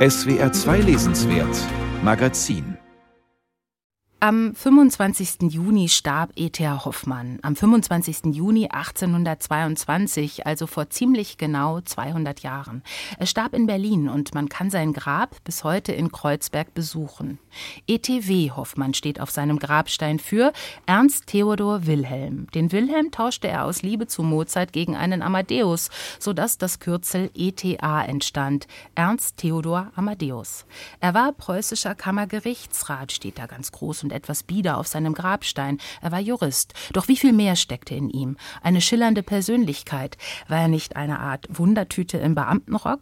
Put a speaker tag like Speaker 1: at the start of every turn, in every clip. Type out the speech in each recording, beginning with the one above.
Speaker 1: SWR 2 Lesenswert Magazin
Speaker 2: am 25. Juni starb E.T.A. Hoffmann. Am 25. Juni 1822, also vor ziemlich genau 200 Jahren. Er starb in Berlin und man kann sein Grab bis heute in Kreuzberg besuchen. E.T.W. Hoffmann steht auf seinem Grabstein für Ernst Theodor Wilhelm. Den Wilhelm tauschte er aus Liebe zu Mozart gegen einen Amadeus, sodass das Kürzel E.T.A. entstand. Ernst Theodor Amadeus. Er war preußischer Kammergerichtsrat, steht da ganz groß und und etwas bieder auf seinem Grabstein. Er war Jurist. Doch wie viel mehr steckte in ihm? Eine schillernde Persönlichkeit. War er nicht eine Art Wundertüte im Beamtenrock?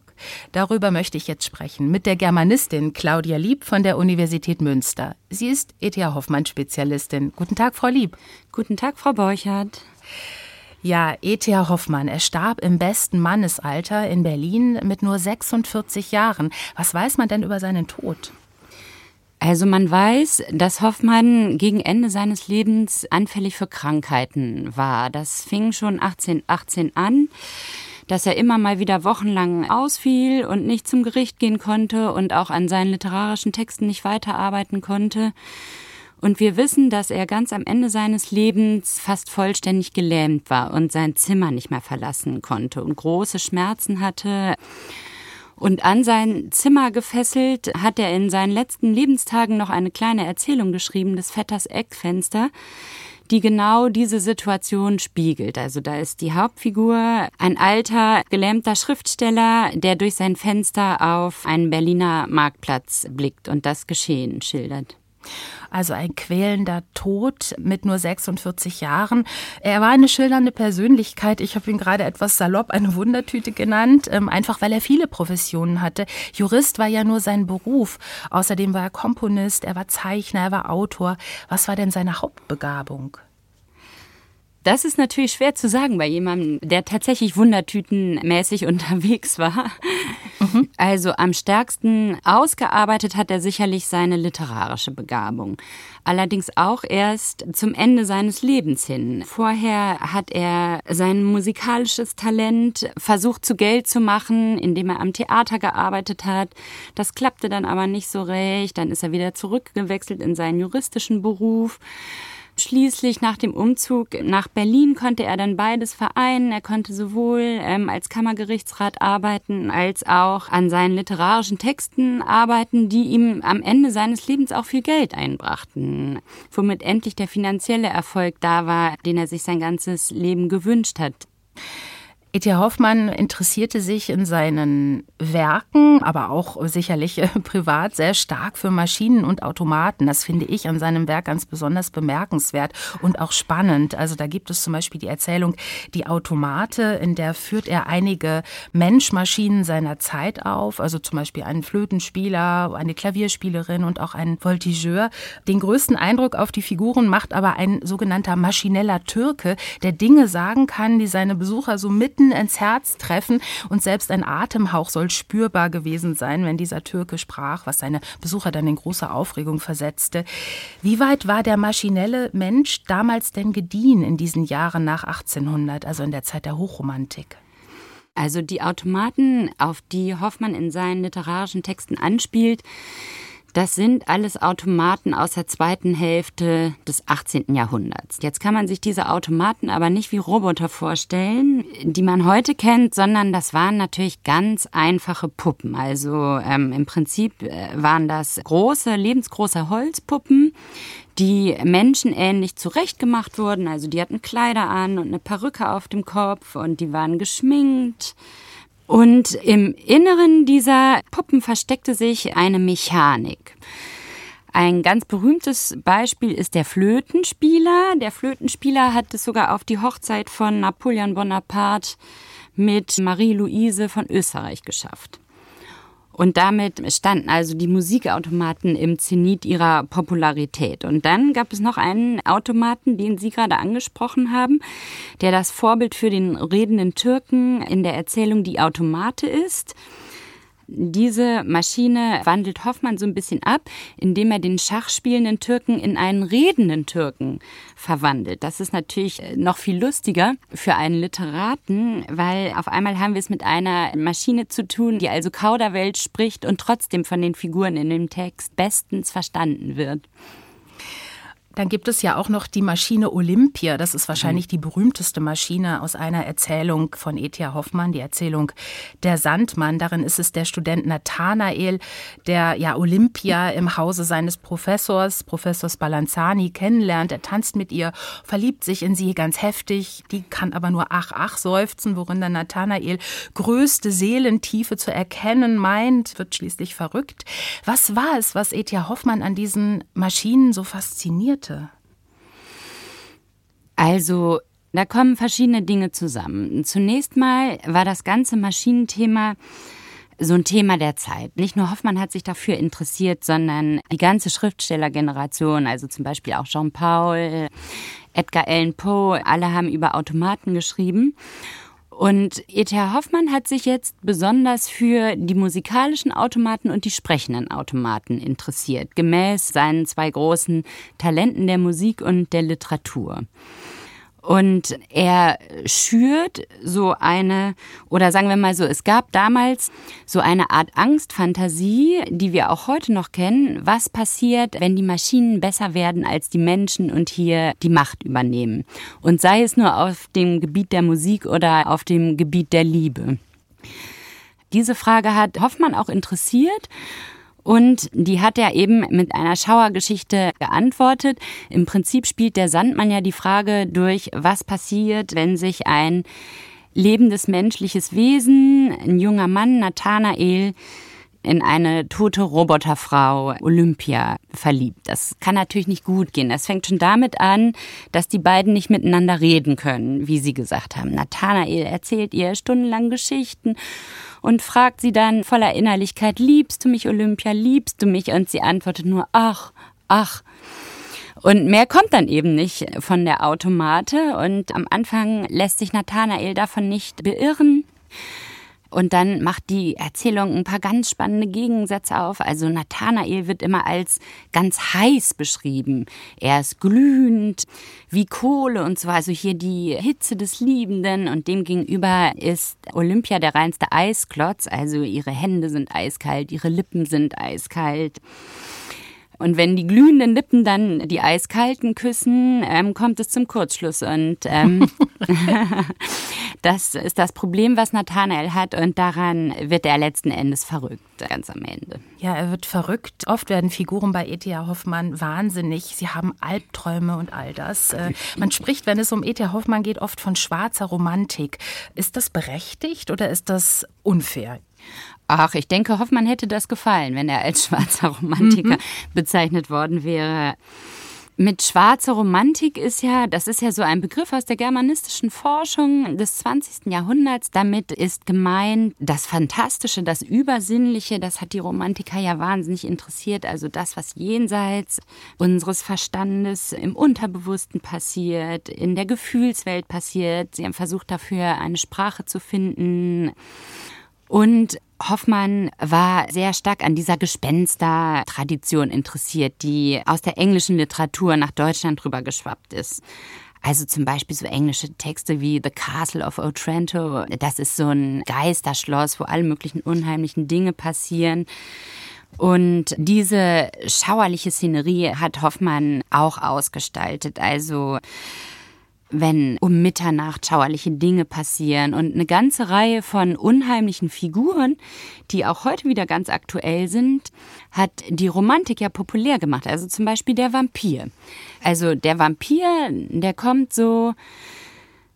Speaker 2: Darüber möchte ich jetzt sprechen mit der Germanistin Claudia Lieb von der Universität Münster. Sie ist E.T.A. Hoffmann-Spezialistin. Guten Tag, Frau Lieb.
Speaker 3: Guten Tag, Frau Borchardt.
Speaker 2: Ja, E.T.A. Hoffmann, er starb im besten Mannesalter in Berlin mit nur 46 Jahren. Was weiß man denn über seinen Tod?
Speaker 3: Also man weiß, dass Hoffmann gegen Ende seines Lebens anfällig für Krankheiten war. Das fing schon 1818 an, dass er immer mal wieder wochenlang ausfiel und nicht zum Gericht gehen konnte und auch an seinen literarischen Texten nicht weiterarbeiten konnte. Und wir wissen, dass er ganz am Ende seines Lebens fast vollständig gelähmt war und sein Zimmer nicht mehr verlassen konnte und große Schmerzen hatte. Und an sein Zimmer gefesselt hat er in seinen letzten Lebenstagen noch eine kleine Erzählung geschrieben, des Vetters Eckfenster, die genau diese Situation spiegelt. Also da ist die Hauptfigur ein alter, gelähmter Schriftsteller, der durch sein Fenster auf einen Berliner Marktplatz blickt und das Geschehen schildert
Speaker 2: also ein quälender Tod mit nur 46 Jahren. Er war eine schildernde Persönlichkeit. Ich habe ihn gerade etwas salopp eine Wundertüte genannt, ähm, einfach weil er viele Professionen hatte. Jurist war ja nur sein Beruf. Außerdem war er Komponist, er war Zeichner, er war Autor. Was war denn seine Hauptbegabung?
Speaker 3: Das ist natürlich schwer zu sagen bei jemandem, der tatsächlich wundertütenmäßig unterwegs war. Mhm. Also am stärksten ausgearbeitet hat er sicherlich seine literarische Begabung. Allerdings auch erst zum Ende seines Lebens hin. Vorher hat er sein musikalisches Talent versucht zu Geld zu machen, indem er am Theater gearbeitet hat. Das klappte dann aber nicht so recht. Dann ist er wieder zurückgewechselt in seinen juristischen Beruf. Schließlich nach dem Umzug nach Berlin konnte er dann beides vereinen. Er konnte sowohl ähm, als Kammergerichtsrat arbeiten, als auch an seinen literarischen Texten arbeiten, die ihm am Ende seines Lebens auch viel Geld einbrachten, womit endlich der finanzielle Erfolg da war, den er sich sein ganzes Leben gewünscht hat.
Speaker 2: E.T. Hoffmann interessierte sich in seinen Werken, aber auch sicherlich äh, privat sehr stark für Maschinen und Automaten. Das finde ich an seinem Werk ganz besonders bemerkenswert und auch spannend. Also da gibt es zum Beispiel die Erzählung Die Automate, in der führt er einige Menschmaschinen seiner Zeit auf, also zum Beispiel einen Flötenspieler, eine Klavierspielerin und auch einen Voltigeur. Den größten Eindruck auf die Figuren macht aber ein sogenannter maschineller Türke, der Dinge sagen kann, die seine Besucher so mit mitten ins Herz treffen und selbst ein Atemhauch soll spürbar gewesen sein, wenn dieser Türke sprach, was seine Besucher dann in große Aufregung versetzte. Wie weit war der maschinelle Mensch damals denn gediehen in diesen Jahren nach 1800, also in der Zeit der Hochromantik?
Speaker 3: Also die Automaten, auf die Hoffmann in seinen literarischen Texten anspielt, das sind alles Automaten aus der zweiten Hälfte des 18. Jahrhunderts. Jetzt kann man sich diese Automaten aber nicht wie Roboter vorstellen, die man heute kennt, sondern das waren natürlich ganz einfache Puppen. Also ähm, im Prinzip äh, waren das große, lebensgroße Holzpuppen, die menschenähnlich zurechtgemacht wurden. Also die hatten Kleider an und eine Perücke auf dem Kopf und die waren geschminkt. Und im Inneren dieser Puppen versteckte sich eine Mechanik. Ein ganz berühmtes Beispiel ist der Flötenspieler. Der Flötenspieler hat es sogar auf die Hochzeit von Napoleon Bonaparte mit Marie-Louise von Österreich geschafft. Und damit standen also die Musikautomaten im Zenit ihrer Popularität. Und dann gab es noch einen Automaten, den Sie gerade angesprochen haben, der das Vorbild für den redenden Türken in der Erzählung Die Automate ist. Diese Maschine wandelt Hoffmann so ein bisschen ab, indem er den schachspielenden Türken in einen redenden Türken verwandelt. Das ist natürlich noch viel lustiger für einen Literaten, weil auf einmal haben wir es mit einer Maschine zu tun, die also Kauderwelt spricht und trotzdem von den Figuren in dem Text bestens verstanden wird.
Speaker 2: Dann gibt es ja auch noch die Maschine Olympia. Das ist wahrscheinlich mhm. die berühmteste Maschine aus einer Erzählung von E.T.A. Hoffmann, die Erzählung Der Sandmann. Darin ist es der Student Nathanael, der ja Olympia im Hause seines Professors, Professors Balanzani, kennenlernt. Er tanzt mit ihr, verliebt sich in sie ganz heftig. Die kann aber nur ach, ach seufzen, worin dann Nathanael größte Seelentiefe zu erkennen meint, wird schließlich verrückt. Was war es, was E.T.A. Hoffmann an diesen Maschinen so faszinierte? Heute?
Speaker 3: Also, da kommen verschiedene Dinge zusammen. Zunächst mal war das ganze Maschinenthema so ein Thema der Zeit. Nicht nur Hoffmann hat sich dafür interessiert, sondern die ganze Schriftstellergeneration, also zum Beispiel auch Jean Paul, Edgar Allan Poe, alle haben über Automaten geschrieben. Und E.T.H. Hoffmann hat sich jetzt besonders für die musikalischen Automaten und die sprechenden Automaten interessiert, gemäß seinen zwei großen Talenten der Musik und der Literatur. Und er schürt so eine, oder sagen wir mal so, es gab damals so eine Art Angstfantasie, die wir auch heute noch kennen. Was passiert, wenn die Maschinen besser werden als die Menschen und hier die Macht übernehmen? Und sei es nur auf dem Gebiet der Musik oder auf dem Gebiet der Liebe. Diese Frage hat Hoffmann auch interessiert und die hat er eben mit einer Schauergeschichte geantwortet. Im Prinzip spielt der Sandmann ja die Frage durch, was passiert, wenn sich ein lebendes menschliches Wesen, ein junger Mann, Nathanael, in eine tote Roboterfrau Olympia verliebt. Das kann natürlich nicht gut gehen. Das fängt schon damit an, dass die beiden nicht miteinander reden können, wie sie gesagt haben. Nathanael erzählt ihr stundenlang Geschichten und fragt sie dann voller Innerlichkeit, liebst du mich, Olympia, liebst du mich? Und sie antwortet nur, ach, ach. Und mehr kommt dann eben nicht von der Automate. Und am Anfang lässt sich Nathanael davon nicht beirren. Und dann macht die Erzählung ein paar ganz spannende Gegensätze auf. Also Nathanael wird immer als ganz heiß beschrieben. Er ist glühend wie Kohle und so. Also hier die Hitze des Liebenden. Und dem gegenüber ist Olympia der reinste Eisklotz. Also ihre Hände sind eiskalt, ihre Lippen sind eiskalt. Und wenn die glühenden Lippen dann die eiskalten küssen, ähm, kommt es zum Kurzschluss. Und ähm, das ist das Problem, was Nathanael hat. Und daran wird er letzten Endes verrückt, ganz am Ende.
Speaker 2: Ja, er wird verrückt. Oft werden Figuren bei E.T.A. Hoffmann wahnsinnig. Sie haben Albträume und all das. Äh, man spricht, wenn es um E.T.A. Hoffmann geht, oft von schwarzer Romantik. Ist das berechtigt oder ist das unfair?
Speaker 3: Ach, ich denke, Hoffmann hätte das gefallen, wenn er als schwarzer Romantiker mhm. bezeichnet worden wäre. Mit schwarzer Romantik ist ja, das ist ja so ein Begriff aus der germanistischen Forschung des 20. Jahrhunderts. Damit ist gemeint das Fantastische, das Übersinnliche, das hat die Romantiker ja wahnsinnig interessiert. Also das, was jenseits unseres Verstandes im Unterbewussten passiert, in der Gefühlswelt passiert. Sie haben versucht dafür eine Sprache zu finden. Und Hoffmann war sehr stark an dieser Gespenster-Tradition interessiert, die aus der englischen Literatur nach Deutschland rüber geschwappt ist. Also zum Beispiel so englische Texte wie The Castle of Otranto. Das ist so ein Geisterschloss, wo alle möglichen unheimlichen Dinge passieren. Und diese schauerliche Szenerie hat Hoffmann auch ausgestaltet. Also wenn um Mitternacht schauerliche Dinge passieren und eine ganze Reihe von unheimlichen Figuren, die auch heute wieder ganz aktuell sind, hat die Romantik ja populär gemacht. Also zum Beispiel der Vampir. Also der Vampir, der kommt so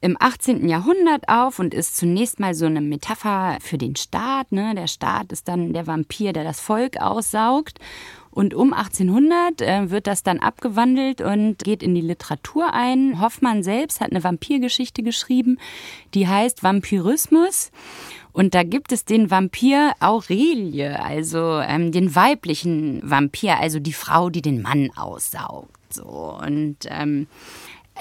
Speaker 3: im 18. Jahrhundert auf und ist zunächst mal so eine Metapher für den Staat. Ne? Der Staat ist dann der Vampir, der das Volk aussaugt. Und um 1800 äh, wird das dann abgewandelt und geht in die Literatur ein. Hoffmann selbst hat eine Vampirgeschichte geschrieben, die heißt Vampirismus. Und da gibt es den Vampir Aurelie, also ähm, den weiblichen Vampir, also die Frau, die den Mann aussaugt. So und ähm,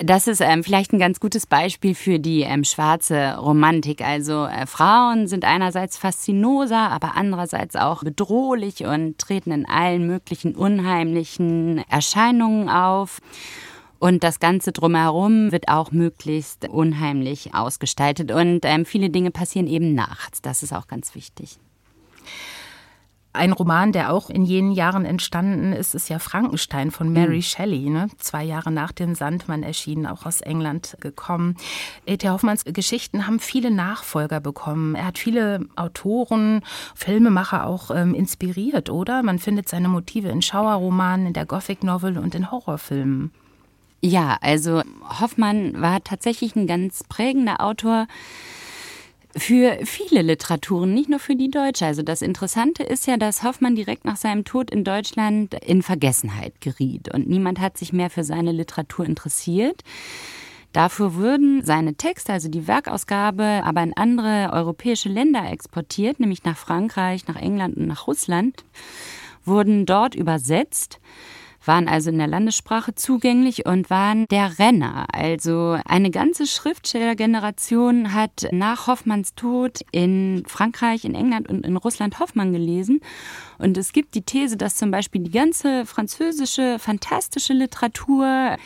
Speaker 3: Das ist ähm, vielleicht ein ganz gutes Beispiel für die ähm, schwarze Romantik. Also äh, Frauen sind einerseits faszinoser, aber andererseits auch bedrohlich und treten in allen möglichen unheimlichen Erscheinungen auf. Und das Ganze drumherum wird auch möglichst unheimlich ausgestaltet. Und ähm, viele Dinge passieren eben nachts. Das ist auch ganz wichtig.
Speaker 2: Ein Roman, der auch in jenen Jahren entstanden ist, ist ja Frankenstein von Mary mhm. Shelley. Ne? Zwei Jahre nach dem Sandmann erschienen, auch aus England gekommen. E.T. Hoffmanns Geschichten haben viele Nachfolger bekommen. Er hat viele Autoren, Filmemacher auch ähm, inspiriert, oder? Man findet seine Motive in Schauerromanen, in der Gothic Novel und in Horrorfilmen.
Speaker 3: Ja, also Hoffmann war tatsächlich ein ganz prägender Autor für viele Literaturen, nicht nur für die deutsche. Also das Interessante ist ja, dass Hoffmann direkt nach seinem Tod in Deutschland in Vergessenheit geriet und niemand hat sich mehr für seine Literatur interessiert. Dafür würden seine Texte, also die Werkausgabe, aber in andere europäische Länder exportiert, nämlich nach Frankreich, nach England und nach Russland, wurden dort übersetzt waren also in der Landessprache zugänglich und waren der Renner. Also eine ganze Schriftstellergeneration hat nach Hoffmanns Tod in Frankreich, in England und in Russland Hoffmann gelesen. Und es gibt die These, dass zum Beispiel die ganze französische fantastische Literatur,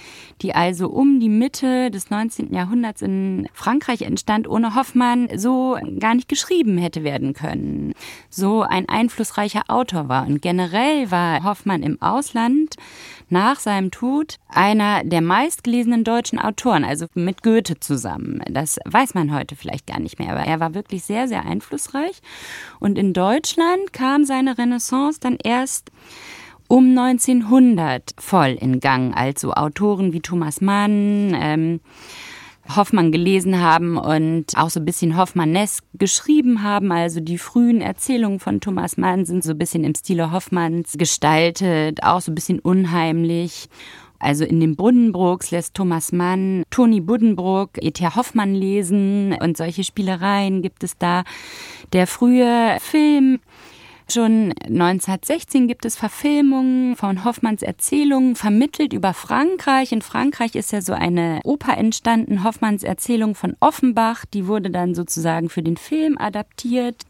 Speaker 3: die also um die Mitte des 19. Jahrhunderts in Frankreich entstand, ohne Hoffmann so gar nicht geschrieben hätte werden können. So ein einflussreicher Autor war. Und generell war Hoffmann im Ausland nach seinem Tod einer der meistgelesenen deutschen Autoren, also mit Goethe zusammen. Das weiß man heute vielleicht gar nicht mehr, aber er war wirklich sehr, sehr einflussreich. Und in Deutschland kam seine Renaissance dann erst um 1900 voll in Gang. Also Autoren wie Thomas Mann, ähm, Hoffmann gelesen haben und auch so ein bisschen Hoffmannesk geschrieben haben. Also die frühen Erzählungen von Thomas Mann sind so ein bisschen im Stile Hoffmanns gestaltet, auch so ein bisschen unheimlich. Also in den Buddenbrooks lässt Thomas Mann Toni Buddenbrook, E.T. Hoffmann lesen und solche Spielereien gibt es da. Der frühe Film Schon 1916 gibt es Verfilmungen von Hoffmanns Erzählungen, vermittelt über Frankreich. In Frankreich ist ja so eine Oper entstanden, Hoffmanns Erzählung von Offenbach. Die wurde dann sozusagen für den Film adaptiert.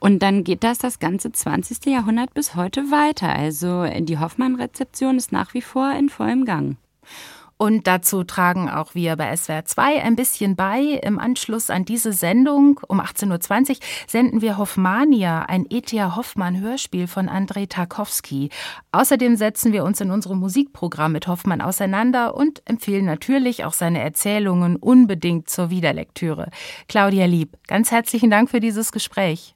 Speaker 3: Und dann geht das das ganze 20. Jahrhundert bis heute weiter. Also die Hoffmann-Rezeption ist nach wie vor in vollem Gang.
Speaker 2: Und dazu tragen auch wir bei SWR 2 ein bisschen bei. Im Anschluss an diese Sendung um 18.20 Uhr senden wir Hoffmania, ein E.T.A. Hoffmann Hörspiel von Andrei Tarkowski. Außerdem setzen wir uns in unserem Musikprogramm mit Hoffmann auseinander und empfehlen natürlich auch seine Erzählungen unbedingt zur Wiederlektüre. Claudia Lieb, ganz herzlichen Dank für dieses Gespräch.